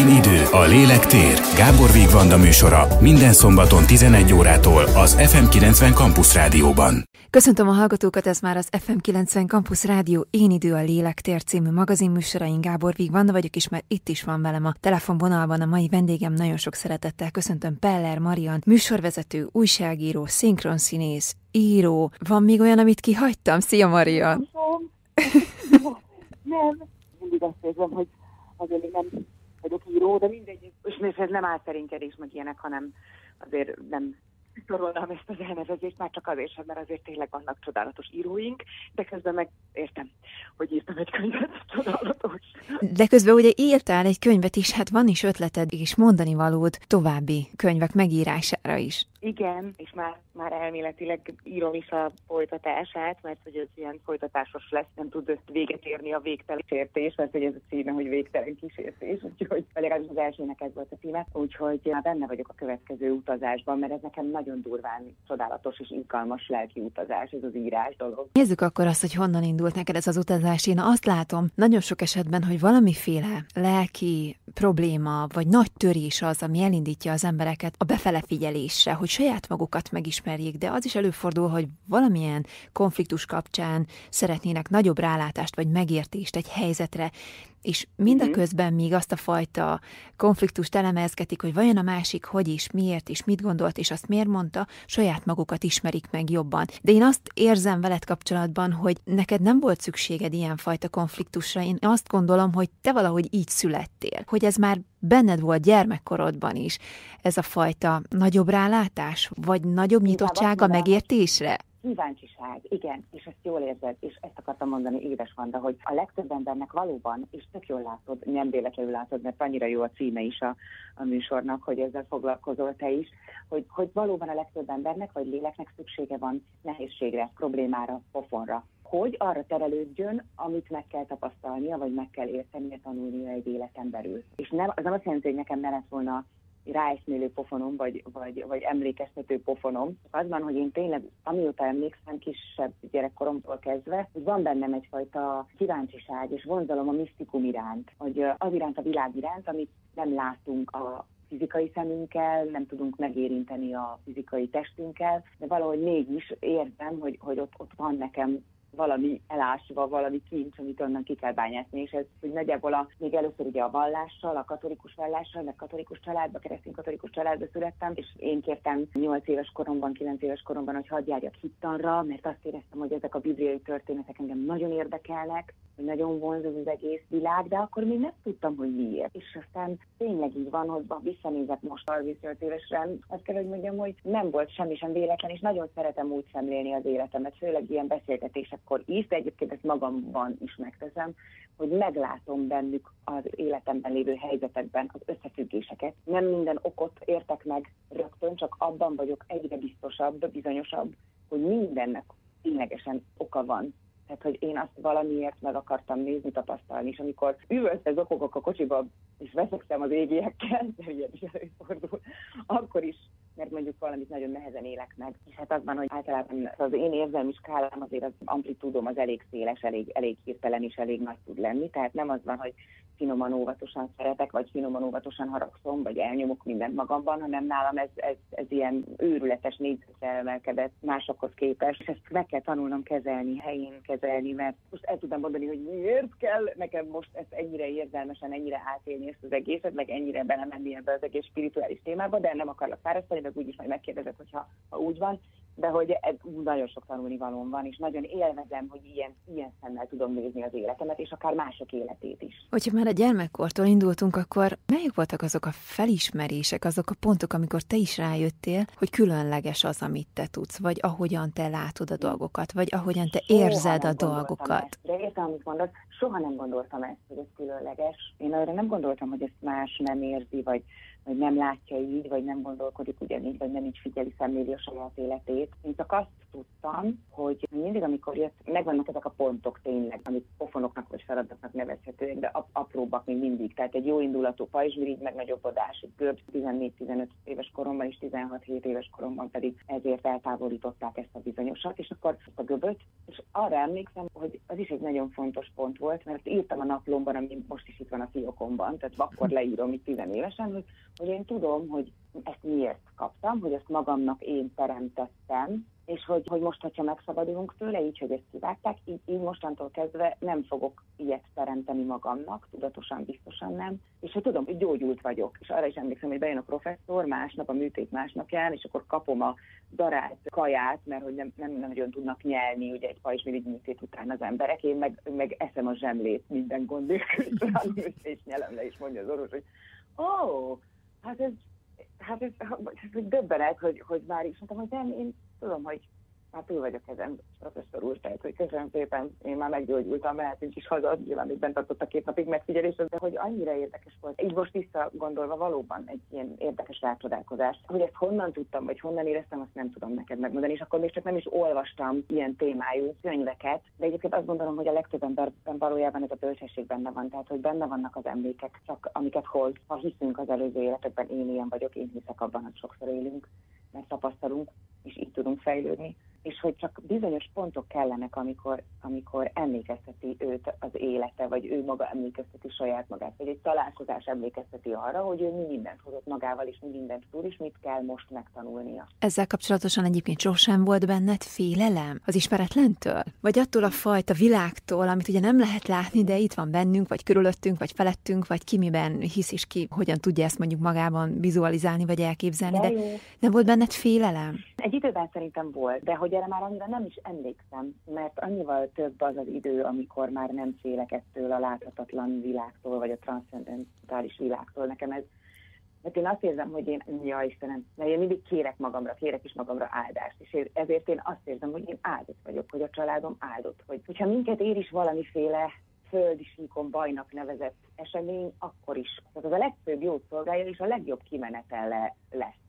Én idő, a lélek tér. Gábor Vigvanda műsora minden szombaton 11 órától az FM90 Campus Rádióban. Köszöntöm a hallgatókat, ez már az FM90 Campus Rádió Én idő, a lélek tér című magazin műsorain Gábor Vigvanda vagyok, és már itt is van velem a telefonvonalban a mai vendégem. Nagyon sok szeretettel köszöntöm Peller Marian, műsorvezető, újságíró, szinkronszínész, író. Van még olyan, amit kihagytam? Szia Marian! Nem, mindig azt érzem, hogy azért még nem vagyok író, de mindegy, és még ez nem álszerinkedés, meg ilyenek, hanem azért nem sorolnám ezt az elnevezést, már csak azért sem, mert azért tényleg vannak csodálatos íróink, de közben meg értem, hogy írtam egy könyvet, csodálatos. De közben ugye írtál egy könyvet is, hát van is ötleted és mondani valód további könyvek megírására is. Igen, és már, már elméletileg írom is a folytatását, mert hogy ez ilyen folytatásos lesz, nem tud véget érni a végtelen kísértés, mert hogy ez a címe, hogy végtelen kísértés, úgyhogy legalábbis az elsőnek ez volt a címe, úgyhogy már benne vagyok a következő utazásban, mert ez nekem nagyon durván csodálatos és izgalmas lelki utazás, ez az írás dolog. Nézzük akkor azt, hogy honnan indult neked ez az utazás. Én azt látom nagyon sok esetben, hogy valamiféle lelki probléma vagy nagy törés az, ami elindítja az embereket a befele figyelésre, hogy saját magukat megismerjék, de az is előfordul, hogy valamilyen konfliktus kapcsán szeretnének nagyobb rálátást vagy megértést egy helyzetre, és mindaközben még azt a fajta konfliktust elemezgetik, hogy vajon a másik hogy is, miért is, mit gondolt, és azt miért mondta, saját magukat ismerik meg jobban. De én azt érzem veled kapcsolatban, hogy neked nem volt szükséged ilyen fajta konfliktusra. Én azt gondolom, hogy te valahogy így születtél, hogy ez már benned volt gyermekkorodban is, ez a fajta nagyobb rálátás, vagy nagyobb nyitottság a megértésre? Kíváncsiság, igen, és ezt jól érzed, és ezt akartam mondani, édes Vanda, hogy a legtöbb embernek valóban, és tök jól látod, nem véletlenül látod, mert annyira jó a címe is a, a műsornak, hogy ezzel foglalkozol te is, hogy, hogy valóban a legtöbb embernek vagy léleknek szüksége van nehézségre, problémára, pofonra, hogy arra terelődjön, amit meg kell tapasztalnia, vagy meg kell értenie, tanulnia egy életen belül. És nem, az nem azt jelenti, hogy nekem ne lett volna ráeszmélő pofonom, vagy, vagy, vagy emlékeztető pofonom. Az van, hogy én tényleg, amióta emlékszem, kisebb gyerekkoromtól kezdve, hogy van bennem egyfajta kíváncsiság és vonzalom a misztikum iránt, hogy az iránt a világ iránt, amit nem látunk a fizikai szemünkkel, nem tudunk megérinteni a fizikai testünkkel, de valahogy mégis érzem, hogy, hogy ott, ott van nekem valami elásva, valami kincs, amit onnan ki kell bányászni, és ez hogy nagyjából a, még először ugye a vallással, a katolikus vallással, meg katolikus családba, keresztény katolikus családba születtem, és én kértem 8 éves koromban, 9 éves koromban, hogy hagyj járjak hittanra, mert azt éreztem, hogy ezek a bibliai történetek engem nagyon érdekelnek, hogy nagyon vonz az, az egész világ, de akkor még nem tudtam, hogy miért. És aztán tényleg így van, hogy visszanézek most 35 évesre, azt kell, hogy mondjam, hogy nem volt semmi sem véletlen, és nagyon szeretem úgy szemlélni az életemet, főleg ilyen beszélgetésekkor is, de egyébként ezt magamban is megteszem, hogy meglátom bennük az életemben lévő helyzetekben az összefüggéseket. Nem minden okot értek meg rögtön, csak abban vagyok egyre biztosabb, bizonyosabb, hogy mindennek ténylegesen oka van tehát, hogy én azt valamiért meg akartam nézni, tapasztalni, és amikor üvöltve zokogok a kocsiba, és veszekszem az égiekkel, de ilyen is előfordul, akkor is valamit nagyon nehezen élek meg. És hát az van, hogy általában az én érzelmi skálám azért az amplitúdom az elég széles, elég, elég hirtelen is elég nagy tud lenni. Tehát nem az van, hogy finoman óvatosan szeretek, vagy finoman óvatosan haragszom, vagy elnyomok mindent magamban, hanem nálam ez, ez, ez ilyen őrületes négyzetre emelkedett másokhoz képest, ezt meg kell tanulnom kezelni, helyén kezelni, mert most el tudom mondani, hogy miért kell nekem most ezt ennyire érzelmesen, ennyire átélni ezt az egészet, meg ennyire belemenni ebbe az egész spirituális témába, de nem akarlak fárasztani, meg úgyis majd megkérdezek, hogyha ha úgy van, de hogy ez nagyon sok tanulni valóm van, és nagyon élvezem, hogy ilyen, ilyen szemmel tudom nézni az életemet, és akár mások életét is. Hogyha már a gyermekkortól indultunk, akkor melyik voltak azok a felismerések, azok a pontok, amikor te is rájöttél, hogy különleges az, amit te tudsz, vagy ahogyan te látod a dolgokat, vagy ahogyan te soha érzed a dolgokat? Ezt. De értem, amit mondasz, soha nem gondoltam ezt, hogy ez különleges. Én arra nem gondoltam, hogy ezt más nem érzi, vagy vagy nem látja így, vagy nem gondolkodik ugyanígy, vagy nem így figyeli, szemléli a saját életét. Én csak azt tudtam, hogy mindig, amikor jött, megvannak ezek a pontok tényleg, amik pofonoknak vagy feladatnak nevezhetőek, de apróbbak még mindig. Tehát egy jó indulatú pajzsmirigy, meg nagyobbodás, egy görb 14-15 éves koromban és 16-7 éves koromban pedig ezért eltávolították ezt a bizonyosat, és akkor a göböt, és arra emlékszem, hogy az is egy nagyon fontos pont volt, mert írtam a naplomban, ami most is itt van a fiókomban, tehát akkor leírom itt tizenévesen, hogy, hogy én tudom, hogy ezt miért kaptam, hogy ezt magamnak én teremtettem, és hogy, hogy most, hogyha megszabadulunk tőle, így, hogy ezt kivágták, így, így mostantól kezdve nem fogok ilyet teremteni magamnak, tudatosan, biztosan nem, és hogy tudom, hogy gyógyult vagyok. És arra is emlékszem, hogy bejön a professzor másnap, a műtét másnapján, és akkor kapom a darált kaját, mert hogy nem, nem, nem nagyon tudnak nyelni, ugye egy pajzsmirigy műtét után az emberek, én meg, meg eszem a zsemlét minden gond nélkül, és nyelem le, és mondja az orvos, hogy ó, oh, hát ez hát ez, ez döbbenet, hogy, hogy már is mondtam, hogy nem, én tudom, hogy már túl vagyok ezen, professzor úr, tehát hogy köszönöm szépen, én már meggyógyultam, mehetünk is haza, nyilván még bent tartott a két napig megfigyelés, de hogy annyira érdekes volt. Így most visszagondolva valóban egy ilyen érdekes rácsodálkozás. Hogy ezt honnan tudtam, vagy honnan éreztem, azt nem tudom neked megmondani, és akkor még csak nem is olvastam ilyen témájú könyveket, de egyébként azt gondolom, hogy a legtöbb emberben valójában ez a bölcsesség benne van, tehát hogy benne vannak az emlékek, csak amiket hoz. Ha hiszünk az előző életekben, én ilyen vagyok, én hiszek abban, hogy sokszor élünk, mert tapasztalunk, és így tudunk fejlődni és hogy csak bizonyos pontok kellenek, amikor, amikor emlékezteti őt az élete, vagy ő maga emlékezteti saját magát, vagy egy találkozás emlékezteti arra, hogy ő mi mindent hozott magával, és mi mindent tud, és mit kell most megtanulnia. Ezzel kapcsolatosan egyébként sosem volt benned félelem az ismeretlentől? Vagy attól a fajta világtól, amit ugye nem lehet látni, de itt van bennünk, vagy körülöttünk, vagy felettünk, vagy ki miben hisz és ki, hogyan tudja ezt mondjuk magában vizualizálni, vagy elképzelni, de, de nem volt benned félelem? Egy időben szerintem volt, de hogy erre már annyira nem is emlékszem, mert annyival több az az idő, amikor már nem félek ettől a láthatatlan világtól, vagy a transzcendentális világtól. Nekem ez, mert én azt érzem, hogy én, ja Istenem, mert én mindig kérek magamra, kérek is magamra áldást, és ezért én azt érzem, hogy én áldott vagyok, hogy a családom áldott, hogy hogyha minket ér is valamiféle földi síkon bajnak nevezett esemény, akkor is. Tehát az a legfőbb jó szolgálja, és a legjobb kimenetele lesz.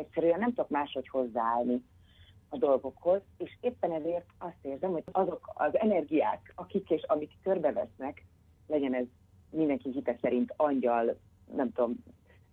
Egyszerűen nem tudok máshogy hozzáállni a dolgokhoz, és éppen ezért azt érzem, hogy azok az energiák, akik és amik körbevesznek, legyen ez mindenki hite szerint angyal, nem tudom,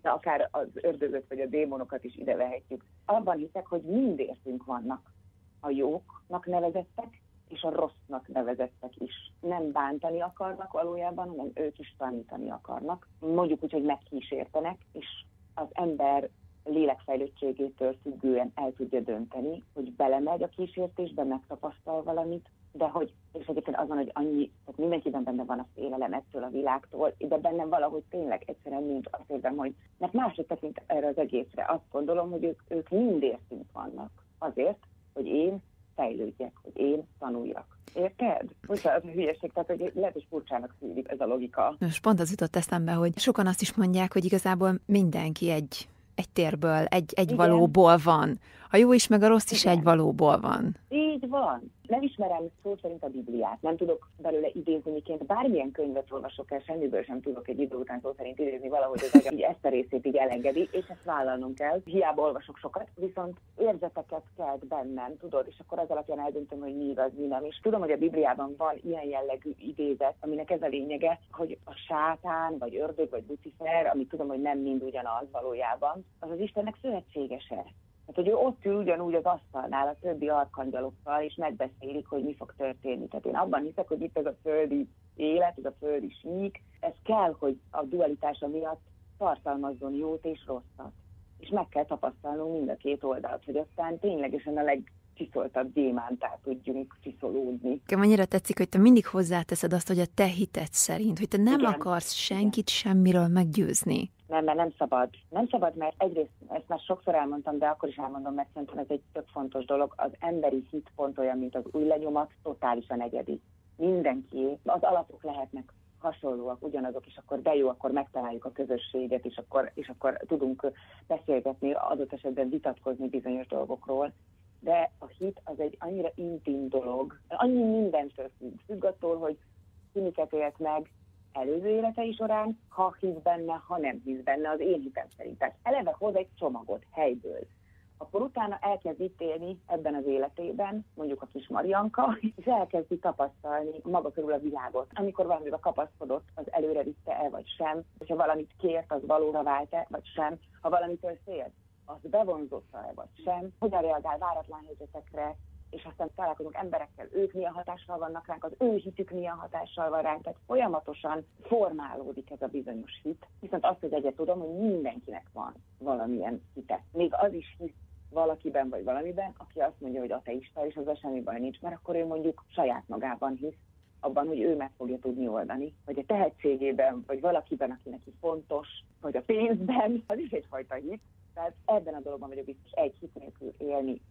de akár az ördögöt vagy a démonokat is ide vehetjük. Abban hiszek, hogy mindértünk vannak a jóknak nevezettek, és a rossznak nevezettek is. Nem bántani akarnak valójában, hanem ők is tanítani akarnak. Mondjuk úgy, hogy megkísértenek, és az ember lélekfejlődtségétől függően el tudja dönteni, hogy belemegy a kísértésbe, megtapasztal valamit, de hogy, és egyébként azon, hogy annyi, tehát mindenkiben benne van a félelem ettől a világtól, de bennem valahogy tényleg egyszerűen nincs azt érzem, hogy, mert máshogy tekint erre az egészre. Azt gondolom, hogy ők, ők mindértünk vannak azért, hogy én fejlődjek, hogy én tanuljak. Érted? Bocsánat, a hülyeség, tehát hogy lehet, hogy furcsának szűlik ez a logika. Most pont az jutott eszembe, hogy sokan azt is mondják, hogy igazából mindenki egy egy térből, egy, egy valóból van. A jó is, meg a rossz is Igen. egy valóból van. Így van nem ismerem szó szerint a Bibliát, nem tudok belőle idézni, miként bármilyen könyvet olvasok el, semmiből sem tudok egy idő után szó szerint idézni valahogy az agyam, így ezt a részét így elengedi, és ezt vállalnom kell. Hiába olvasok sokat, viszont érzeteket kelt bennem, tudod, és akkor az alapján eldöntöm, hogy mi igaz, mi nem. És tudom, hogy a Bibliában van ilyen jellegű idézet, aminek ez a lényege, hogy a sátán, vagy ördög, vagy Lucifer, amit tudom, hogy nem mind ugyanaz valójában, az az Istennek szövetségese. Hát, hogy ő ott ül ugyanúgy az asztalnál a többi arkangyalokkal, és megbeszélik, hogy mi fog történni. Tehát én abban hiszek, hogy itt ez a földi élet, ez a földi sík, ez kell, hogy a dualitása miatt tartalmazzon jót és rosszat. És meg kell tapasztalnunk mind a két oldalt, hogy aztán ténylegesen a leg, csiszoltabb gyémántá tudjunk csiszolódni. Nekem annyira tetszik, hogy te mindig hozzáteszed azt, hogy a te hited szerint, hogy te nem Igen. akarsz senkit Igen. semmiről meggyőzni. Nem, mert nem szabad. Nem szabad, mert egyrészt, ezt már sokszor elmondtam, de akkor is elmondom, mert szerintem ez egy tök fontos dolog. Az emberi hit pont olyan, mint az új lenyomat, totálisan egyedi. Mindenki, az alapok lehetnek hasonlóak, ugyanazok, és akkor de jó, akkor megtaláljuk a közösséget, és akkor, és akkor tudunk beszélgetni, adott esetben vitatkozni bizonyos dolgokról, de a hit az egy annyira intim dolog, annyi mindentől függ, függ attól, hogy ki élt meg előző életei során, ha hisz benne, ha nem hisz benne, az én hitem szerint. Tehát eleve hoz egy csomagot helyből. Akkor utána elkezd itt élni ebben az életében, mondjuk a kis Marianka, és elkezdi tapasztalni maga körül a világot. Amikor valamivel kapaszkodott, az előre vitte-e, vagy sem, hogyha valamit kért, az valóra vált-e, vagy sem, ha valamitől félt, az bevonzotta-e vagy sem, hogyan reagál váratlan helyzetekre, és aztán találkozunk emberekkel, ők milyen hatással vannak ránk, az ő hitük milyen hatással van ránk, tehát folyamatosan formálódik ez a bizonyos hit. Viszont azt az egyet tudom, hogy mindenkinek van valamilyen hite. Még az is hisz valakiben vagy valamiben, aki azt mondja, hogy ateista, és az semmi baj nincs, mert akkor ő mondjuk saját magában hisz, abban, hogy ő meg fogja tudni oldani, vagy a tehetségében, vagy valakiben, aki neki fontos, vagy a pénzben, az is egyfajta hit. Tehát ebben a dologban vagyok biztos, egy hit nélkül élni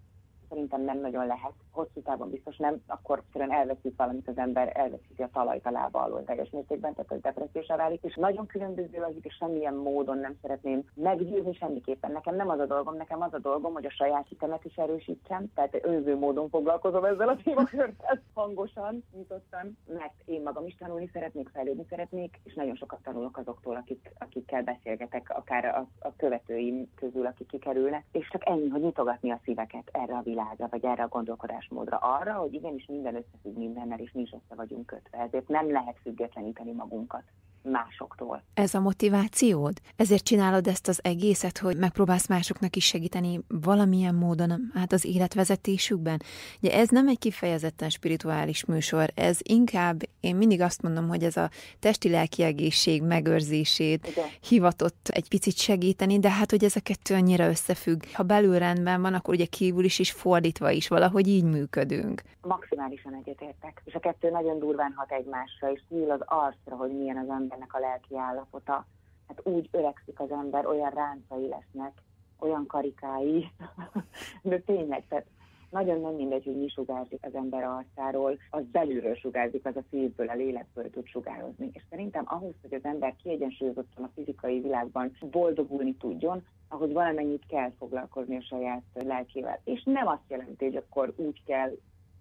szerintem nem nagyon lehet, hosszú távon biztos nem, akkor egyszerűen elveszik valamit az ember, elveszik a talajt a lába alól teljes mértékben, tehát az depressziósá válik, és nagyon különböző az, és semmilyen módon nem szeretném meggyőzni semmiképpen. Nekem nem az a dolgom, nekem az a dolgom, hogy a saját hitemet is erősítsem, tehát önző módon foglalkozom ezzel a témakörrel. Hangosan, nyitottan, mert én magam is tanulni szeretnék, fejlődni szeretnék, és nagyon sokat tanulok azoktól, akik, akikkel beszélgetek, akár a, a követőim közül, akik kikerülnek, és csak ennyi, hogy nyitogatni a szíveket erre a világra, vagy erre a gondolkodásmódra, arra, hogy igenis minden összefügg mindennel, és mi is össze vagyunk kötve. Ezért nem lehet függetleníteni magunkat másoktól. Ez a motivációd? Ezért csinálod ezt az egészet, hogy megpróbálsz másoknak is segíteni valamilyen módon hát az életvezetésükben? Ugye ez nem egy kifejezetten spirituális műsor, ez inkább, én mindig azt mondom, hogy ez a testi-lelki egészség megőrzését Igen. hivatott egy picit segíteni, de hát, hogy ez a kettő annyira összefügg. Ha belül rendben van, akkor ugye kívül is is fordítva is valahogy így működünk. Maximálisan egyetértek. És a kettő nagyon durván hat egymásra, és nyíl az arcra, hogy milyen az embernek a lelki állapota. Hát úgy öregszik az ember, olyan ráncai lesznek, olyan karikái, de tényleg, tehát nagyon nem mindegy, hogy mi sugárzik az ember arcáról, az belülről sugárzik, az a szívből, a lélekből tud sugározni. És szerintem ahhoz, hogy az ember kiegyensúlyozottan a fizikai világban boldogulni tudjon, ahhoz valamennyit kell foglalkozni a saját lelkével. És nem azt jelenti, hogy akkor úgy kell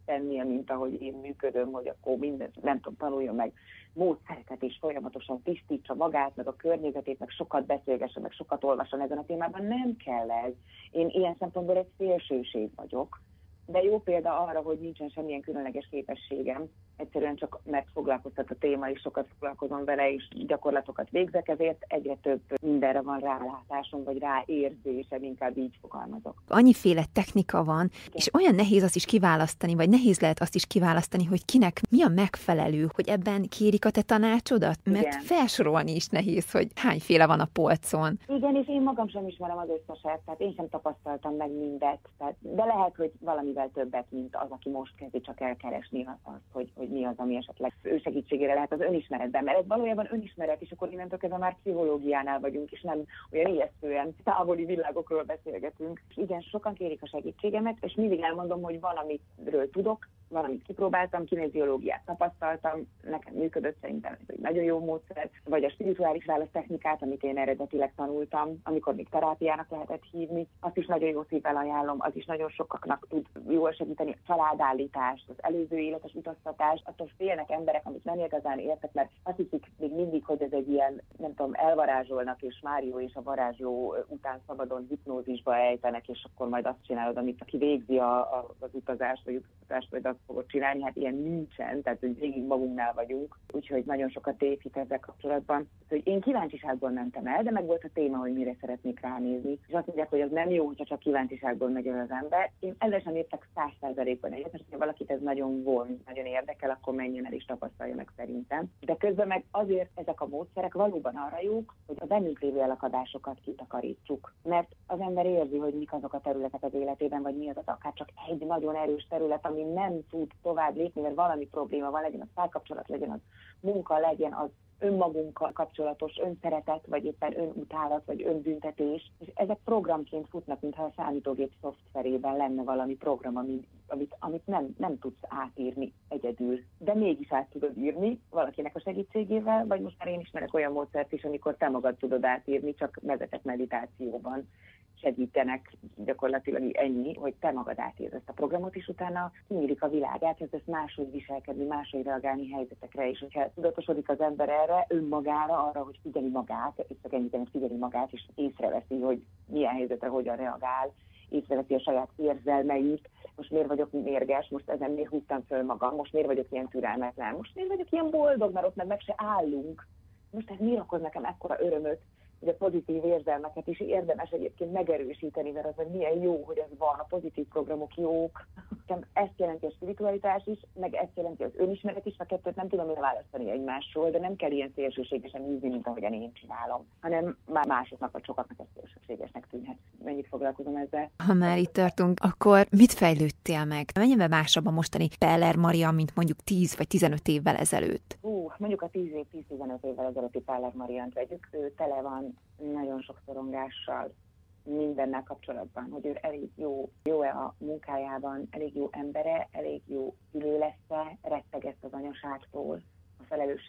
tennie, mint ahogy én működöm, hogy akkor mindent, nem tudom, tanuljon meg módszereket, és folyamatosan tisztítsa magát, meg a környezetét, meg sokat beszélgessen, meg sokat olvasson ezen a témában. Nem kell ez. Én ilyen szempontból egy szélsőség vagyok, de jó példa arra, hogy nincsen semmilyen különleges képességem, egyszerűen csak mert foglalkoztat a téma, és sokat foglalkozom vele, és gyakorlatokat végzek, ezért egyre több mindenre van rálátásom, vagy ráérzésem, inkább így fogalmazok. Annyiféle technika van, Igen. és olyan nehéz azt is kiválasztani, vagy nehéz lehet azt is kiválasztani, hogy kinek mi a megfelelő, hogy ebben kérik a te tanácsodat? Mert Igen. felsorolni is nehéz, hogy hányféle van a polcon. Igen, és én magam sem ismerem az összeset, tehát én sem tapasztaltam meg mindet, tehát, de lehet, hogy valamivel többet, mint az, aki most kezdi csak elkeresni azt, hogy, hogy mi az, ami esetleg ő segítségére lehet az önismeretben, mert ez valójában önismeret, és akkor innentől kezdve már pszichológiánál vagyunk, és nem olyan ijesztően távoli világokról beszélgetünk. Igen, sokan kérik a segítségemet, és mindig elmondom, hogy van, amiről tudok, valamit kipróbáltam, kineziológiát tapasztaltam, nekem működött, szerintem ez egy nagyon jó módszer, vagy a spirituális választechnikát, amit én eredetileg tanultam, amikor még terápiának lehetett hívni, azt is nagyon jó szívvel ajánlom, az is nagyon sokaknak tud jól segíteni, a családállítást, az előző életes utaztatást, attól félnek emberek, amit nem igazán értek, mert azt hiszik még mindig, hogy ez egy ilyen, nem tudom, elvarázsolnak, és Mário és a varázsló után szabadon hipnózisba ejtenek, és akkor majd azt csinálod, amit aki végzi a, a, az utazást, vagy utazást, vagy azt fogod csinálni, hát ilyen nincsen, tehát hogy végig magunknál vagyunk, úgyhogy nagyon sokat épít ezzel kapcsolatban. Hogy én kíváncsiságból mentem el, de meg volt a téma, hogy mire szeretnék ránézni. És azt mondják, hogy az nem jó, hogyha csak kíváncsiságból megy el az ember. Én ezzel sem értek száz százalékban egyet, mert ha valakit ez nagyon von, nagyon érdekel, akkor menjen el és tapasztalja meg szerintem. De közben meg azért ezek a módszerek valóban arra jók, hogy a bennünk lévő elakadásokat kitakarítsuk. Mert az ember érzi, hogy mik azok a területek az életében, vagy mi az az akár csak egy nagyon erős terület, ami nem tud tovább lépni, mert valami probléma van, legyen az párkapcsolat, legyen az munka, legyen az önmagunkkal kapcsolatos önszeretet, vagy éppen önutálat, vagy önbüntetés, és ezek programként futnak, mintha a számítógép szoftverében lenne valami program, amit, amit, amit nem, nem tudsz átírni egyedül, de mégis át tudod írni valakinek a segítségével, vagy most már én ismerek olyan módszert is, amikor te magad tudod átírni, csak vezetett meditációban segítenek gyakorlatilag ennyi, hogy te magad átírd ezt a programot, és utána kinyílik a világ, elkezdesz máshogy viselkedni, máshogy reagálni helyzetekre, és hogyha tudatosodik az ember erre, önmagára, arra, hogy figyeli magát, és csak ennyit, hogy figyeli magát, és észreveszi, hogy milyen helyzetre hogyan reagál, észreveszi a saját érzelmeit, most miért vagyok mérges, most ezen miért húztam föl magam, most miért vagyok ilyen türelmetlen, most miért vagyok ilyen boldog, mert ott meg, meg se állunk. Most ez miért okoz nekem ekkora örömöt, hogy a pozitív érzelmeket is érdemes egyébként megerősíteni, mert az, hogy milyen jó, hogy ez van, a pozitív programok jók. Ezt jelenti a spiritualitás is, meg ezt jelenti az önismeret is, a kettőt nem tudom választani egymásról, de nem kell ilyen szélsőségesen űzni, mint ahogyan én csinálom, hanem már másoknak vagy sokaknak ez szélsőségesnek tűnhet. Mennyit foglalkozom ezzel? Ha már itt tartunk, akkor mit fejlődtél meg? Mennyiben másabb a mostani Peller Maria, mint mondjuk 10 vagy 15 évvel ezelőtt? Ú, mondjuk a 10 év, 10-15 évvel ezelőtti Peller Mariant vegyük, ő tele van nagyon sok szorongással, mindennel kapcsolatban, hogy ő elég jó, jó-e a munkájában, elég jó embere, elég jó ülő lesz-e, rettegett az anyaságtól,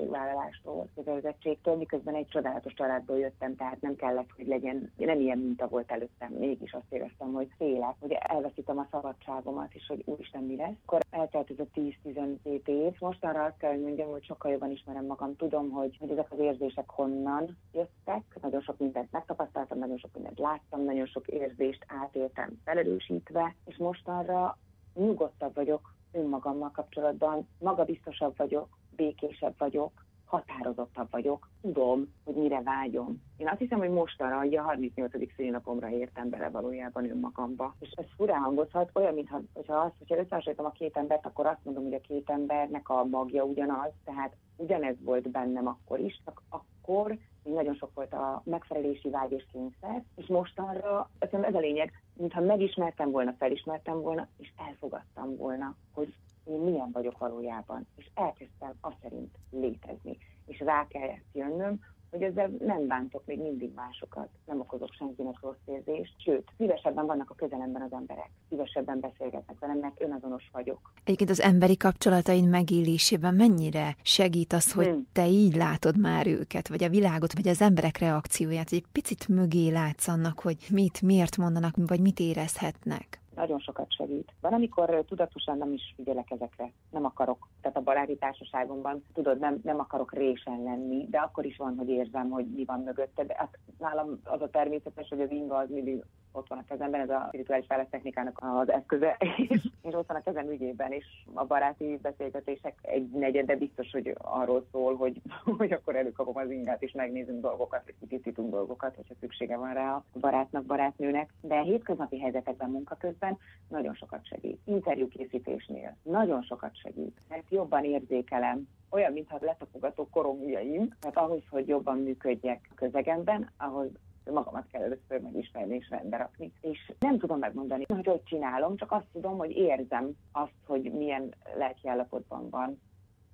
felelősségvállalástól, kötelezettségtől, miközben egy csodálatos családból jöttem, tehát nem kellett, hogy legyen, nem ilyen minta volt előttem, mégis azt éreztem, hogy félek, hogy elveszítem a szabadságomat, és hogy úristen mi lesz. Akkor eltelt ez a 10-12 év. Mostanra azt kell, hogy mondjam, hogy sokkal jobban ismerem magam, tudom, hogy, hogy ezek az érzések honnan jöttek, nagyon sok mindent megtapasztaltam, nagyon sok mindent láttam, nagyon sok érzést átéltem felelősítve, és mostanra nyugodtabb vagyok önmagammal kapcsolatban, magabiztosabb vagyok, békésebb vagyok, határozottabb vagyok, tudom, hogy mire vágyom. Én azt hiszem, hogy mostanra, a 38. szülinapomra értem bele valójában önmagamba. És ez furán hangozhat, olyan, mintha hogyha azt, hogyha összehasonlítom a két embert, akkor azt mondom, hogy a két embernek a magja ugyanaz, tehát ugyanez volt bennem akkor is, csak akkor nagyon sok volt a megfelelési vágy és kényszer, és mostanra, ez a lényeg, mintha megismertem volna, felismertem volna, és elfogadtam volna, hogy én milyen vagyok valójában, és elkezdtem azt szerint létezni. És rá kellett jönnöm, hogy ezzel nem bántok még mindig másokat, nem okozok senkinek rossz érzést, sőt, szívesebben vannak a közelemben az emberek, szívesebben beszélgetnek velem, mert önazonos vagyok. Egyébként az emberi kapcsolataid megélésében mennyire segít az, hogy hmm. te így látod már őket, vagy a világot, vagy az emberek reakcióját, hogy egy picit mögé látsz annak, hogy mit, miért mondanak, vagy mit érezhetnek? Nagyon sokat segít. Van, amikor tudatosan nem is figyelek ezekre, nem akarok. Tehát a baráti társaságomban, tudod, nem, nem akarok résen lenni, de akkor is van, hogy érzem, hogy mi van mögötte. De hát nálam az a természetes, hogy az inga az mindig ott van a kezemben, ez a spirituális fejlesztechnikának az eszköze, és, és ott van a kezem ügyében, és a baráti beszélgetések egy negyede biztos, hogy arról szól, hogy, hogy akkor előkapom az ingát, és megnézünk dolgokat, és kitisztítunk dolgokat, hogyha szüksége van rá a barátnak, barátnőnek. De a hétköznapi helyzetekben munka közben nagyon sokat segít. Interjúkészítésnél nagyon sokat segít, mert jobban érzékelem, olyan, mintha letapogató korongjaim, tehát ahhoz, hogy jobban működjek közegemben, ahhoz magamat kell először megismerni és rendbe rakni. És nem tudom megmondani, hogy hogy csinálom, csak azt tudom, hogy érzem azt, hogy milyen lelkiállapotban van,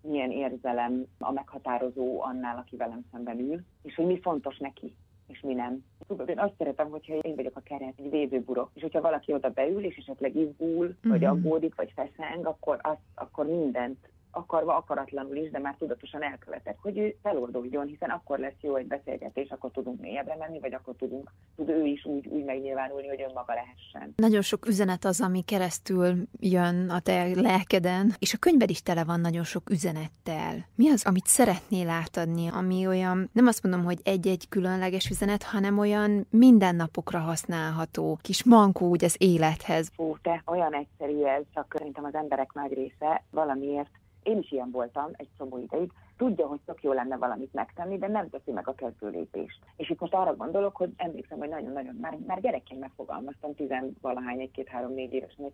milyen érzelem a meghatározó annál, aki velem szemben ül, és hogy mi fontos neki, és mi nem. Tudod, én azt szeretem, hogyha én vagyok a keret, egy védőburok, és hogyha valaki oda beül, és esetleg izgul, mm-hmm. vagy mhm. aggódik, vagy feszeng, akkor, azt, akkor mindent akarva, akaratlanul is, de már tudatosan elkövetett, hogy ő feloldódjon, hiszen akkor lesz jó egy beszélgetés, akkor tudunk mélyebbre menni, vagy akkor tudunk, tud ő is úgy, úgy megnyilvánulni, hogy önmaga lehessen. Nagyon sok üzenet az, ami keresztül jön a te lelkeden, és a könyved is tele van nagyon sok üzenettel. Mi az, amit szeretnél átadni, ami olyan, nem azt mondom, hogy egy-egy különleges üzenet, hanem olyan mindennapokra használható, kis mankó úgy az élethez. Ó, te olyan egyszerű ez, csak szerintem az emberek nagy része valamiért én is ilyen voltam egy csomó ideig, tudja, hogy tök jó lenne valamit megtenni, de nem teszi meg a kezdő lépést. És itt most arra gondolok, hogy emlékszem, hogy nagyon-nagyon, már, már gyerekként megfogalmaztam, tizenvalahány, egy-két-három-négy éves, hogy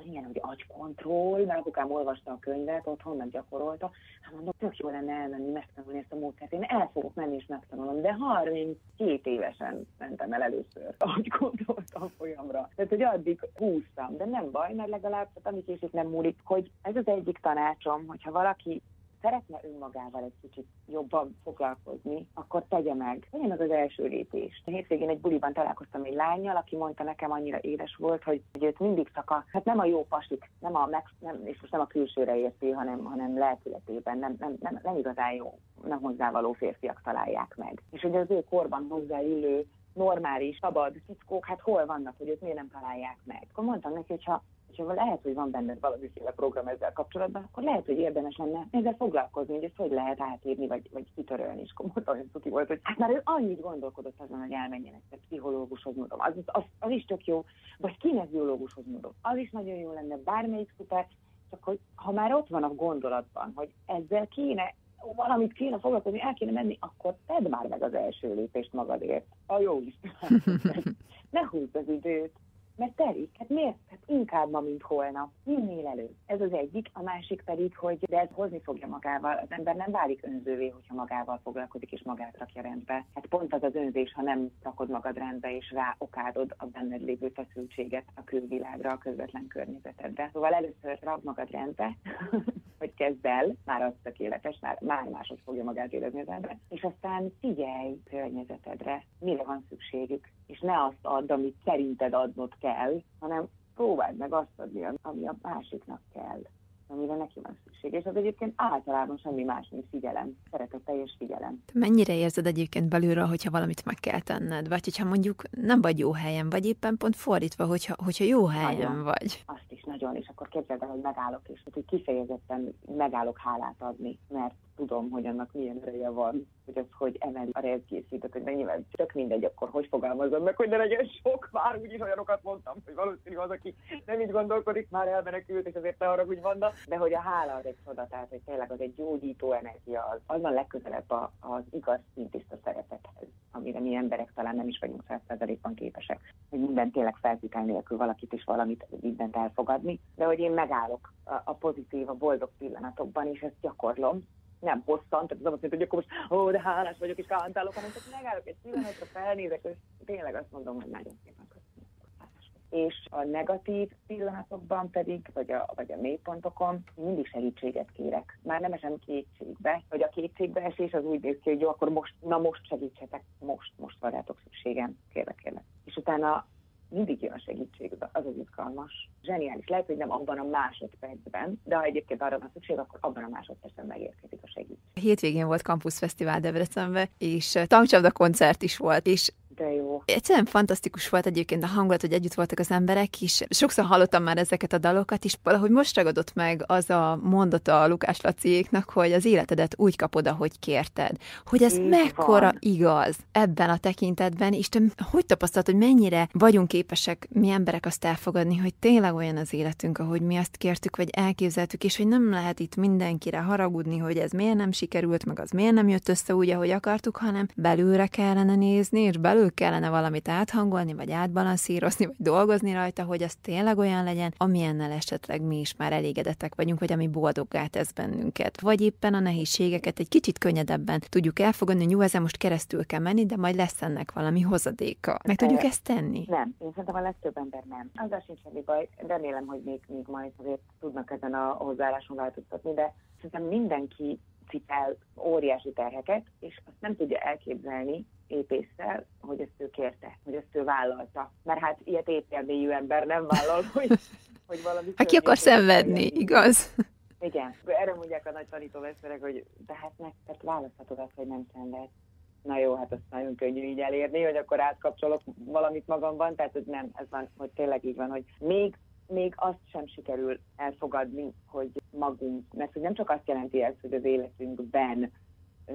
hogy igen, hogy agykontroll, mert apukám olvasta a könyvet, otthon meg gyakorolta, hát mondom, tök jó lenne elmenni, megtanulni ezt a módszert. Én el fogok menni és megtanulom, de 32 évesen mentem el először agykontrollt a folyamra. Tehát, hogy addig húztam, de nem baj, mert legalább, tehát amit is itt nem múlik, hogy ez az egyik tanácsom, hogyha valaki szeretne önmagával egy kicsit jobban foglalkozni, akkor tegye meg. Tegye meg az első lépést. A hétvégén egy buliban találkoztam egy lányjal, aki mondta nekem, annyira édes volt, hogy, őt mindig csak a, hát nem a jó pasik, nem a, meg, nem, és most nem a külsőre érti, hanem, hanem lelkületében, nem, nem, nem, nem igazán jó, nem hozzávaló férfiak találják meg. És hogy az ő korban hozzáillő normális, szabad fickók, hát hol vannak, hogy őt miért nem találják meg. Akkor mondtam neki, hogy ha hogyha lehet, hogy van benned valamiféle program ezzel kapcsolatban, akkor lehet, hogy érdemes lenne ezzel foglalkozni, hogy ezt hogy lehet átírni, vagy, vagy kitörölni. És akkor olyan cuki volt, hogy hát már ő annyit gondolkodott azon, hogy elmenjen egy pszichológushoz, mondom, az, az, az, is tök jó, vagy kineziológushoz mondom, az is nagyon jó lenne, bármelyik szuper, csak hogy ha már ott van a gondolatban, hogy ezzel kéne valamit kéne foglalkozni, el kéne menni, akkor tedd már meg az első lépést magadért. A jó is. ne húzd az időt, mert telik, hát miért? Hát inkább ma, mint holnap, minél előbb. Ez az egyik, a másik pedig, hogy de ez hozni fogja magával, az ember nem válik önzővé, hogyha magával foglalkozik és magát rakja rendbe. Hát pont az az önzés, ha nem rakod magad rendbe és rá okádod a benned lévő feszültséget a külvilágra, a közvetlen környezetedre. Szóval először rak magad rendbe, hogy kezd el, már az tökéletes, már, már másod fogja magát érezni az ember, és aztán figyelj környezetedre, mire van szükségük, és ne azt add, amit szerinted adnod kell, hanem próbáld meg azt adni, ami a másiknak kell amire neki van szükség. És az egyébként általában semmi más, mint figyelem, szeretetteljes figyelem. Te mennyire érzed egyébként belülről, hogyha valamit meg kell tenned? Vagy hogyha mondjuk nem vagy jó helyen, vagy éppen pont fordítva, hogyha, hogyha jó helyen nagyon. vagy? Azt is nagyon, és akkor képzeld el, hogy megállok, és hogy kifejezetten megállok hálát adni, mert tudom, hogy annak milyen ereje van, hogy az hogy emeli a rezkészítőt, hogy mennyivel tök mindegy, akkor hogy fogalmazom meg, hogy ne legyen sok, már úgyis olyanokat mondtam, hogy valószínű az, aki nem így gondolkodik, már elmenekült, és azért ne arra úgy van, de hogy a hála az egy csoda, tehát hogy tényleg az egy gyógyító energia, az, az van legközelebb a, az igaz szintiszta szeretethez, amire mi emberek talán nem is vagyunk százszerzalékban képesek, hogy minden tényleg feltétel nélkül valakit és valamit mindent elfogadni, de hogy én megállok a, a pozitív, a boldog pillanatokban, és ezt gyakorlom, nem hosszan, tehát az azt mondja, hogy akkor most, ó, de hálás vagyok, és kántálok, hanem csak megállok egy pillanatra, felnézek, és tényleg azt mondom, hogy nagyon szépen. És a negatív pillanatokban pedig, vagy a, vagy a mélypontokon mindig segítséget kérek. Már nem esem kétségbe, hogy a kétségbeesés az úgy néz ki, hogy jó, akkor most, na most segítsetek, most, most van rátok szükségem, kérlek, kérlek. És utána mindig jön a segítség, az az izgalmas. Zseniális. Lehet, hogy nem abban a másodpercben, de ha egyébként arra van szükség, akkor abban a másodpercben megérkezik a segítség. Hétvégén volt Campus Fesztivál Debrecenben, és tankcsapda koncert is volt, és de jó. Egyszerűen fantasztikus volt egyébként a hangulat, hogy együtt voltak az emberek is. Sokszor hallottam már ezeket a dalokat, és valahogy most ragadott meg az a mondata a Lukás Laciéknak, hogy az életedet úgy kapod, ahogy kérted. Hogy ez Így mekkora van. igaz ebben a tekintetben, és te hogy tapasztalt, hogy mennyire vagyunk képesek mi emberek azt elfogadni, hogy tényleg olyan az életünk, ahogy mi azt kértük, vagy elképzeltük, és hogy nem lehet itt mindenkire haragudni, hogy ez miért nem sikerült, meg az miért nem jött össze úgy, ahogy akartuk, hanem belülre kellene nézni, és belül kellene valamit áthangolni, vagy átbalanszírozni, vagy dolgozni rajta, hogy az tényleg olyan legyen, amilyennel esetleg mi is már elégedettek vagyunk, vagy ami boldoggá tesz bennünket. Vagy éppen a nehézségeket egy kicsit könnyedebben tudjuk elfogadni, hogy jó, ezen most keresztül kell menni, de majd lesz ennek valami hozadéka. Meg tudjuk ezt tenni? Nem, én szerintem a legtöbb ember nem. Azzal sincs semmi baj, remélem, hogy még, még majd azért tudnak ezen a hozzáálláson változtatni, de szerintem mindenki cipel óriási terheket, és azt nem tudja elképzelni, épésszel, hogy ezt ő kérte, hogy ezt ő vállalta. Mert hát ilyet épélmélyű ember nem vállal, hogy, hogy valami... Aki akar szenvedni, igaz? Igen. Erre mondják a nagy tanítómesterek, hogy de hát nektek választhatod azt, hogy nem szenved. Na jó, hát azt nagyon könnyű így elérni, hogy akkor átkapcsolok valamit magamban, tehát hogy nem, ez van, hogy tényleg így van, hogy még még azt sem sikerül elfogadni, hogy magunk, mert hogy nem csak azt jelenti ez, hogy az életünkben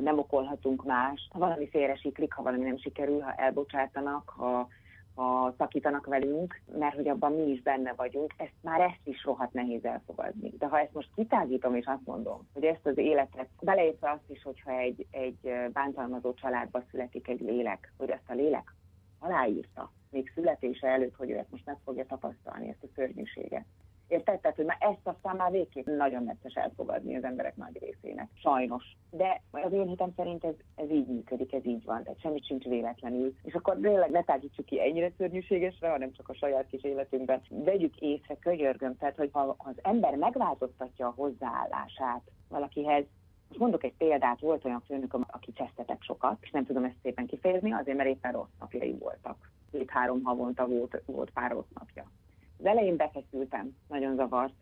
nem okolhatunk más. Ha valami félresiklik, ha valami nem sikerül, ha elbocsátanak, ha, ha szakítanak velünk, mert hogy abban mi is benne vagyunk, ezt már ezt is rohadt nehéz elfogadni. De ha ezt most kitágítom és azt mondom, hogy ezt az életet, beleértve azt is, hogyha egy, egy bántalmazó családba születik egy lélek, hogy ezt a lélek aláírta, még születése előtt, hogy ő ezt most meg fogja tapasztalni, ezt a szörnyűséget. Érted? Tehát, hogy már ezt aztán már végképp nagyon necces elfogadni az emberek nagy részének. Sajnos. De az én hitem szerint ez, ez így működik, ez így van. Tehát semmit sincs véletlenül. És akkor tényleg ne tágítsuk ki ennyire szörnyűségesre, hanem csak a saját kis életünkben. Vegyük észre, könyörgöm. Tehát, hogy ha az ember megváltoztatja a hozzáállását valakihez, most mondok egy példát, volt olyan főnököm, aki csesztetett sokat, és nem tudom ezt szépen kifejezni, azért mert éppen rossz napjai voltak. Két-három havonta volt, volt pár rossz napja. Az elején befeszültem, nagyon zavart.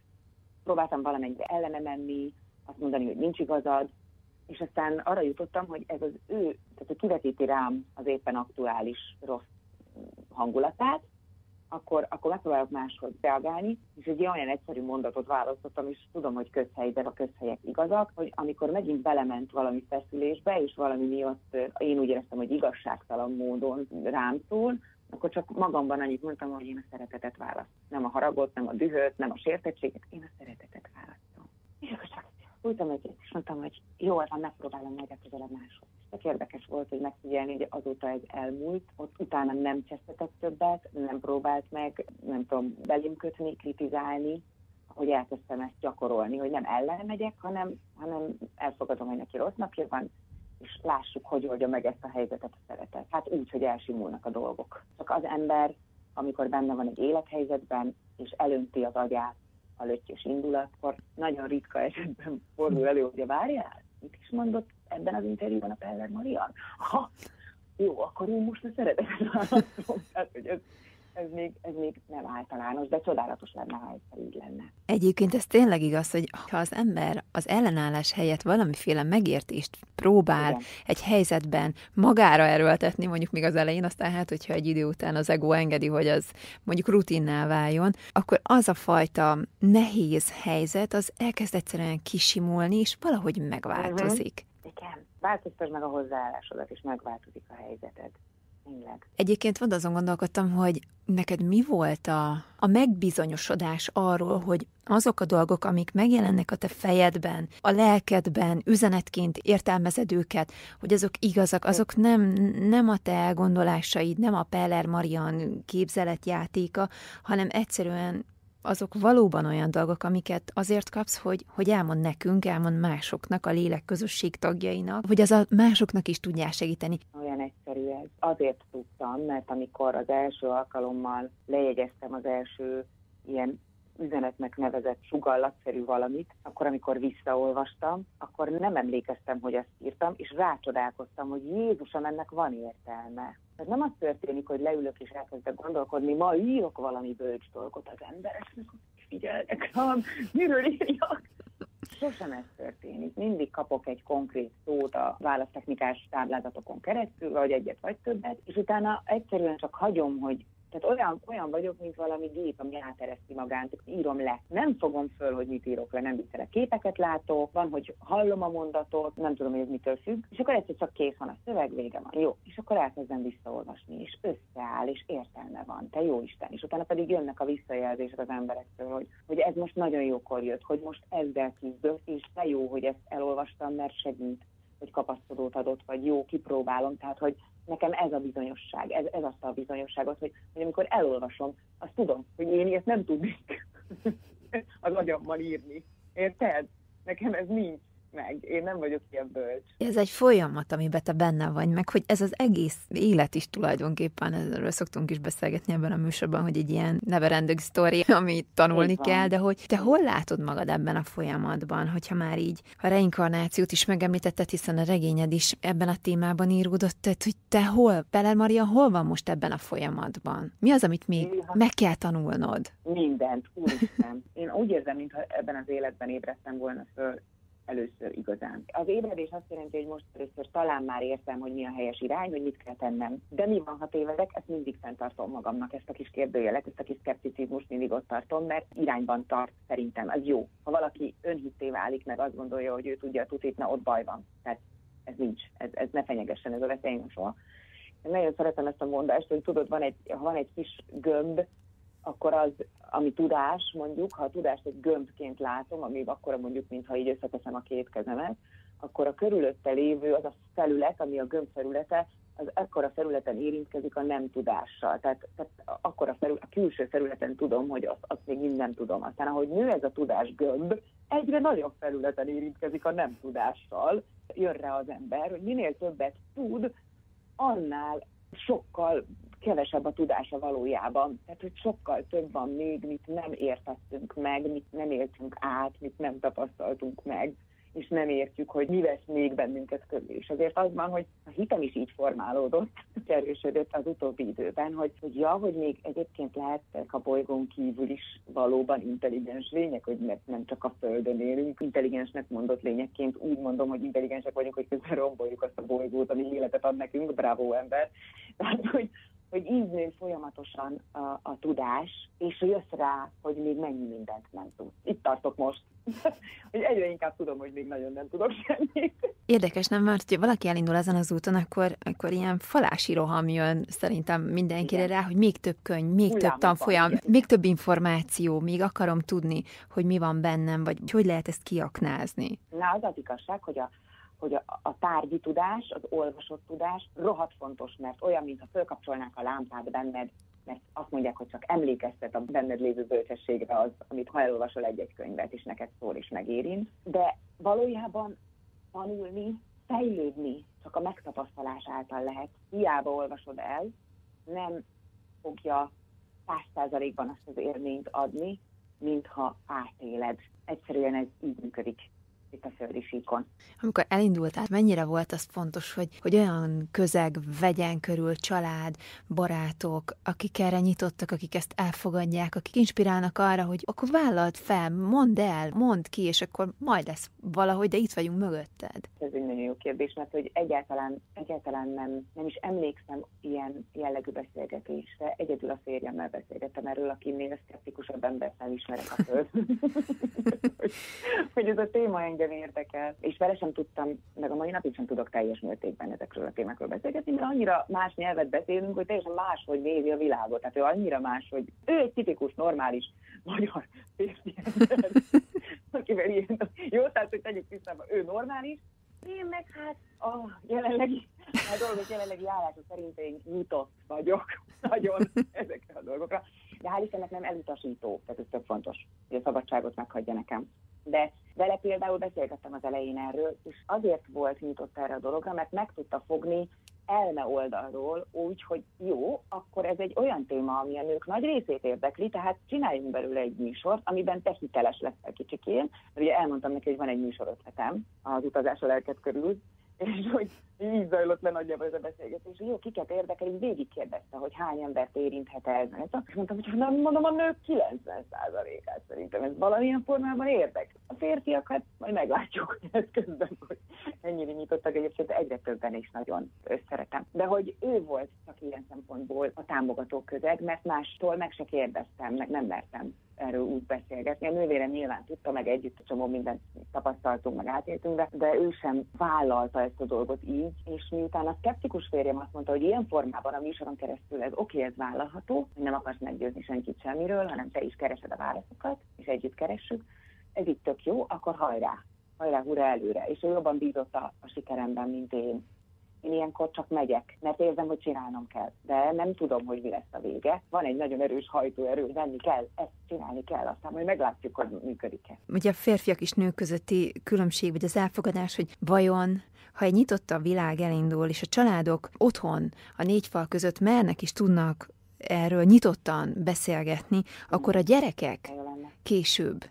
Próbáltam valamennyire ellene menni, azt mondani, hogy nincs igazad, és aztán arra jutottam, hogy ez az ő, tehát hogy kivetíti rám az éppen aktuális rossz hangulatát, akkor, akkor megpróbálok máshogy reagálni, és egy olyan egyszerű mondatot választottam, és tudom, hogy közhely, de a közhelyek igazak, hogy amikor megint belement valami feszülésbe, és valami miatt én úgy éreztem, hogy igazságtalan módon rám szól, akkor csak magamban annyit mondtam, hogy én a szeretetet választ. Nem a haragot, nem a dühöt, nem a sértettséget, én a szeretetet választom. És akkor csak fújtam egyet, és mondtam, hogy jól van, megpróbálom majd legközelebb máshogy. Tök érdekes volt, hogy megfigyelni, hogy azóta ez elmúlt, ott utána nem csesztetett többet, nem próbált meg, nem tudom, belém kötni, kritizálni, hogy elkezdtem ezt gyakorolni, hogy nem ellen megyek, hanem, hanem elfogadom, hogy neki rossz napja van, és lássuk, hogy oldja meg ezt a helyzetet a szeretet. Hát úgy, hogy elsimulnak a dolgok. Csak az ember, amikor benne van egy élethelyzetben, és elönti az agyát a löttyös indulat, akkor nagyon ritka esetben fordul elő, hogy várjál, mit is mondott ebben az interjúban a Peller Marian? Ha, jó, akkor én most a szeretetet választom. Tehát, hogy ez, ez még, ez még nem általános, de csodálatos lenne, ha ez így lenne. Egyébként ez tényleg igaz, hogy ha az ember az ellenállás helyett valamiféle megértést próbál Igen. egy helyzetben magára erőltetni, mondjuk még az elején, aztán hát, hogyha egy idő után az ego engedi, hogy az mondjuk rutinná váljon, akkor az a fajta nehéz helyzet, az elkezd egyszerűen kisimulni, és valahogy megváltozik. Uh-huh. Igen, változtasd meg a hozzáállásodat, és megváltozik a helyzeted Egyébként van azon gondolkodtam, hogy neked mi volt a, a megbizonyosodás arról, hogy azok a dolgok, amik megjelennek a te fejedben, a lelkedben, üzenetként értelmezed őket, hogy azok igazak, azok nem, nem a te elgondolásaid, nem a Peller Marian képzeletjátéka, hanem egyszerűen azok valóban olyan dolgok, amiket azért kapsz, hogy, hogy elmond nekünk, elmond másoknak, a lélek közösség tagjainak, hogy az a másoknak is tudják segíteni. Olyan egyszerű ez. Azért tudtam, mert amikor az első alkalommal lejegyeztem az első ilyen üzenetnek nevezett sugallatszerű valamit, akkor amikor visszaolvastam, akkor nem emlékeztem, hogy ezt írtam, és rácsodálkoztam, hogy Jézusom, ennek van értelme. Tehát nem az történik, hogy leülök és elkezdek gondolkodni, ma írok valami bölcs dolgot az embereknek, figyelnek rám, miről írjak. Sosem ez történik. Mindig kapok egy konkrét szót a választechnikás táblázatokon keresztül, vagy egyet vagy többet, és utána egyszerűen csak hagyom, hogy tehát olyan, olyan vagyok, mint valami gép, ami átereszti magát, írom le. Nem fogom föl, hogy mit írok le, nem viccelek. Képeket látok, van, hogy hallom a mondatot, nem tudom, hogy ez mitől függ, és akkor egyszer csak kész van a szöveg, vége van. Jó, és akkor elkezdem visszaolvasni, és összeáll, és értelme van. Te jó Isten. És utána pedig jönnek a visszajelzések az emberektől, hogy, hogy ez most nagyon jókor jött, hogy most ezzel küzdök, és te jó, hogy ezt elolvastam, mert segít hogy kapaszkodót adott, vagy jó, kipróbálom. Tehát, hogy nekem ez a bizonyosság, ez, ez azt a bizonyosságot, hogy, hogy amikor elolvasom, azt tudom, hogy én ezt nem tudnék az agyammal írni. Érted? Nekem ez nincs meg. Én nem vagyok ilyen bölcs. Ez egy folyamat, amiben te benne vagy, meg hogy ez az egész élet is tulajdonképpen, erről szoktunk is beszélgetni ebben a műsorban, hogy egy ilyen neverending story, amit tanulni kell, de hogy te hol látod magad ebben a folyamatban, hogyha már így a reinkarnációt is megemlítetted, hiszen a regényed is ebben a témában íródott, tehát hogy te hol, Peller Maria, hol van most ebben a folyamatban? Mi az, amit még Néha. meg kell tanulnod? Mindent, úristen. Én úgy érzem, mintha ebben az életben ébredtem volna föl először igazán. Az ébredés azt jelenti, hogy most először talán már értem, hogy mi a helyes irány, hogy mit kell tennem. De mi van, ha tévedek? Ezt mindig fenntartom magamnak, ezt a kis kérdőjelet, ezt a kis szkepticizmus mindig ott tartom, mert irányban tart szerintem. Az jó. Ha valaki önhitté válik, meg azt gondolja, hogy ő tudja a tutit, na ott baj van. Tehát ez nincs. Ez, ez ne fenyegessen, ez a veszély soha. Én nagyon szeretem ezt a mondást, hogy tudod, van egy, ha van egy kis gömb, akkor az, ami tudás mondjuk, ha a tudást egy gömbként látom, ami akkor mondjuk, mintha így összeteszem a két kezemet, akkor a körülötte lévő, az a felület, ami a gömb felülete, az ekkora felületen érintkezik a nem tudással. Tehát, tehát akkor a, felül, a külső felületen tudom, hogy azt, azt még mind tudom. Aztán ahogy nő ez a tudás gömb, egyre nagyobb felületen érintkezik a nem tudással. Jön rá az ember, hogy minél többet tud, annál sokkal kevesebb a tudása valójában. Tehát, hogy sokkal több van még, mit nem értettünk meg, mit nem éltünk át, mit nem tapasztaltunk meg és nem értjük, hogy mi vesz még bennünket körül. És azért az van, hogy a hitem is így formálódott, erősödött az utóbbi időben, hogy, hogy ja, hogy még egyébként lehettek a bolygón kívül is valóban intelligens lények, hogy mert nem csak a Földön élünk, intelligensnek mondott lényekként úgy mondom, hogy intelligensek vagyunk, hogy közben romboljuk azt a bolygót, ami életet ad nekünk, bravo ember. Tehát, hogy, hogy így nő folyamatosan a, a tudás, és jössz rá, hogy még mennyi mindent nem tud. Itt tartok most, hogy egyre inkább tudom, hogy még nagyon nem tudok semmit. Érdekes, nem? Mert ha valaki elindul ezen az úton, akkor, akkor ilyen falási roham jön szerintem mindenkire Igen. rá, hogy még több könyv, még Hullámban több tanfolyam, van. még több információ, még akarom tudni, hogy mi van bennem, vagy hogy lehet ezt kiaknázni. Na, az az igazság, hogy a hogy a, a tárgyi tudás, az olvasott tudás rohadt fontos, mert olyan, mintha fölkapcsolnák a lámpát benned, mert azt mondják, hogy csak emlékeztet a benned lévő bölcsességre az, amit ha elolvasol egy-egy könyvet, és neked szól és megérint. De valójában tanulni, fejlődni csak a megtapasztalás által lehet. Hiába olvasod el, nem fogja száz százalékban azt az élményt adni, mintha átéled. Egyszerűen ez így működik itt a földi síkon. Amikor elindultál, mennyire volt az fontos, hogy, hogy olyan közeg vegyen körül, család, barátok, akik erre nyitottak, akik ezt elfogadják, akik inspirálnak arra, hogy akkor vállalt fel, mondd el, mondd ki, és akkor majd lesz valahogy, de itt vagyunk mögötted. Ez egy nagyon jó kérdés, mert hogy egyáltalán, egyáltalán nem, nem is emlékszem ilyen jellegű beszélgetésre. Egyedül a férjemmel beszélgettem erről, akinél szkeptikusabb embert nem ismerek a föld. hogy, hogy ez a téma engem engem érdekel, és vele sem tudtam, meg a mai napig sem tudok teljes mértékben ezekről a témákról beszélgetni, mert annyira más nyelvet beszélünk, hogy teljesen más, hogy nézi a világot. Tehát ő annyira más, hogy ő egy tipikus, normális magyar férfi akivel ilyen, jó, tehát hogy tegyük tisztában, ő normális, én meg hát a jelenlegi, a dolgok jelenlegi állása szerint én nyitott vagyok nagyon ezekre a dolgokra. De hál' Istennek nem elutasító, tehát ez tök fontos, hogy a szabadságot meghagyja nekem de vele például beszélgettem az elején erről, és azért volt nyitott erre a dologra, mert meg tudta fogni elme oldalról úgy, hogy jó, akkor ez egy olyan téma, ami a nők nagy részét érdekli, tehát csináljunk belőle egy műsort, amiben te hiteles leszel kicsikén. Ugye elmondtam neki, hogy van egy műsor ötletem az utazás a lelket körül, és hogy így zajlott le nagyjából ez a beszélgetés, hogy jó, kiket érdekel, így végigkérdezte, hogy hány embert érinthet ez. És mondtam, hogy nem mondom, a nők 90%-át szerintem ez valamilyen formában érdek. A férfiak, hát majd meglátjuk, hogy ez közben, hogy ennyire nyitottak, egyébként egyre többen is nagyon összeretem. De hogy ő volt csak ilyen szempontból a támogató közeg, mert mástól meg se kérdeztem, meg nem mertem erről úgy beszélgetni. A nővérem nyilván tudta, meg együtt a csomó mindent tapasztaltunk, meg átéltünk, de, de ő sem vállalta ezt a dolgot így, és miután a szkeptikus férjem azt mondta, hogy ilyen formában a műsoron keresztül ez oké, okay, ez vállalható, hogy nem akarsz meggyőzni senkit semmiről, hanem te is keresed a válaszokat, és együtt keressük, ez itt tök jó, akkor hajrá, hajrá, hurra előre. És ő jobban bízott a, a sikeremben, mint én én ilyenkor csak megyek, mert érzem, hogy csinálnom kell. De nem tudom, hogy mi lesz a vége. Van egy nagyon erős hajtóerő, venni kell, ezt csinálni kell, aztán majd meglátjuk, hogy működik-e. Ugye a férfiak és nők közötti különbség, vagy az elfogadás, hogy vajon ha egy nyitott a világ elindul, és a családok otthon, a négy fal között mernek és tudnak erről nyitottan beszélgetni, akkor a gyerekek később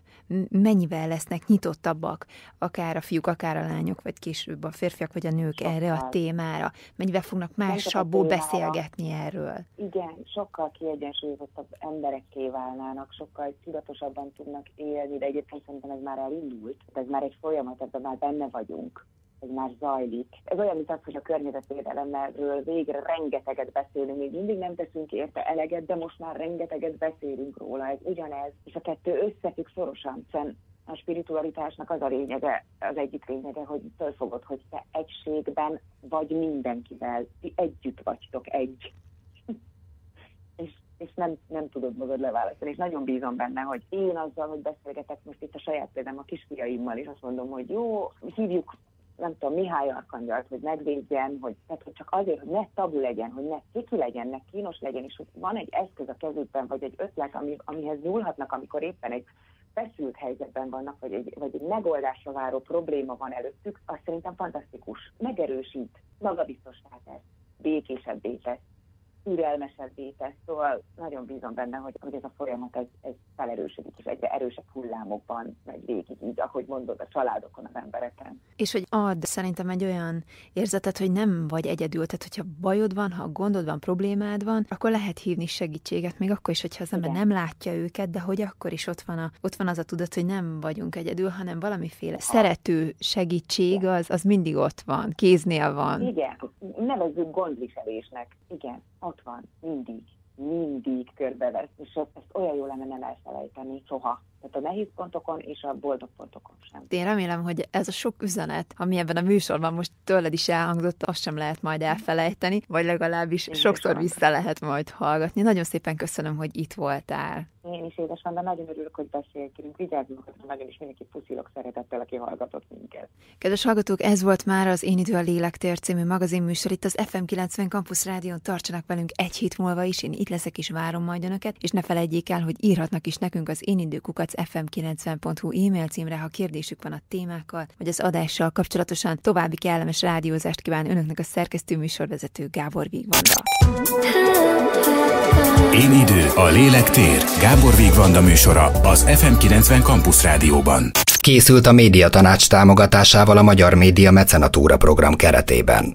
mennyivel lesznek nyitottabbak, akár a fiúk, akár a lányok, vagy később a férfiak, vagy a nők sokkal. erre a témára? Mennyivel fognak másabbul beszélgetni erről? Igen, sokkal kiegyensúlyozottabb emberekké válnának, sokkal tudatosabban tudnak élni, de egyébként szerintem ez már elindult, ez már egy folyamat, ebben már benne vagyunk ez már zajlik. Ez olyan, mint az, hogy a környezetvédelemről végre rengeteget beszélünk, még mindig nem teszünk érte eleget, de most már rengeteget beszélünk róla, ez ugyanez, és a kettő összefügg szorosan, hiszen a spiritualitásnak az a lényege, az egyik lényege, hogy fölfogod, hogy te egységben vagy mindenkivel, ti együtt vagytok egy. és és nem, nem tudod magad leválasztani. És nagyon bízom benne, hogy én azzal, hogy beszélgetek most itt a saját példám a kisfiaimmal, és azt mondom, hogy jó, hívjuk nem tudom, Mihály Arkangyalt, hogy megvédjen, hogy, tehát, hogy csak azért, hogy ne tabu legyen, hogy ne kiki legyen, ne kínos legyen, és hogy van egy eszköz a kezükben, vagy egy ötlet, ami, amihez nyúlhatnak, amikor éppen egy feszült helyzetben vannak, vagy egy, vagy egy megoldásra váró probléma van előttük, az szerintem fantasztikus. Megerősít, magabiztossá tesz, békésebbé tesz, türelmesebbé tesz, szóval nagyon bízom benne, hogy, hogy ez a folyamat ez, ez felerősödik, és egyre erősebb hullámokban megy végig, így ahogy mondod, a családokon, az embereken. És hogy ad szerintem egy olyan érzetet, hogy nem vagy egyedül, tehát hogyha bajod van, ha gondod van, problémád van, akkor lehet hívni segítséget, még akkor is, hogyha az ember nem látja őket, de hogy akkor is ott van, a, ott van az a tudat, hogy nem vagyunk egyedül, hanem valamiféle szerető segítség az, az mindig ott van, kéznél van. Igen, nevezzük gondviselésnek. Igen, ott van, mindig mindig körbevesz, és ezt olyan jó lenne nem elfelejteni soha. Tehát a nehéz pontokon és a boldog pontokon sem. Én remélem, hogy ez a sok üzenet, ami ebben a műsorban most tőled is elhangzott, azt sem lehet majd elfelejteni, vagy legalábbis Én sokszor vissza lehet majd hallgatni. Nagyon szépen köszönöm, hogy itt voltál. Én is édes van, de nagyon örülök, hogy beszéltünk. Vigyázzunk, hogy nagyon is mindenki puszilok szeretettel, aki hallgatott minket. Kedves hallgatók, ez volt már az Én idő a lélektér című magazinműsor itt az FM90 Campus Rádión. Tartsanak velünk egy hét múlva is, én itt leszek és várom majd önöket, és ne felejtjék el, hogy írhatnak is nekünk az én időkukac fm90.hu e-mail címre, ha kérdésük van a témákkal, vagy az adással kapcsolatosan. További kellemes rádiózást kíván önöknek a szerkesztő műsorvezető Gábor Vigvanda. Én idő, a lélektér. Gábor Vigvanda műsora az FM90 Campus Rádióban. Készült a médiatanács támogatásával a Magyar Média Mecenatúra program keretében.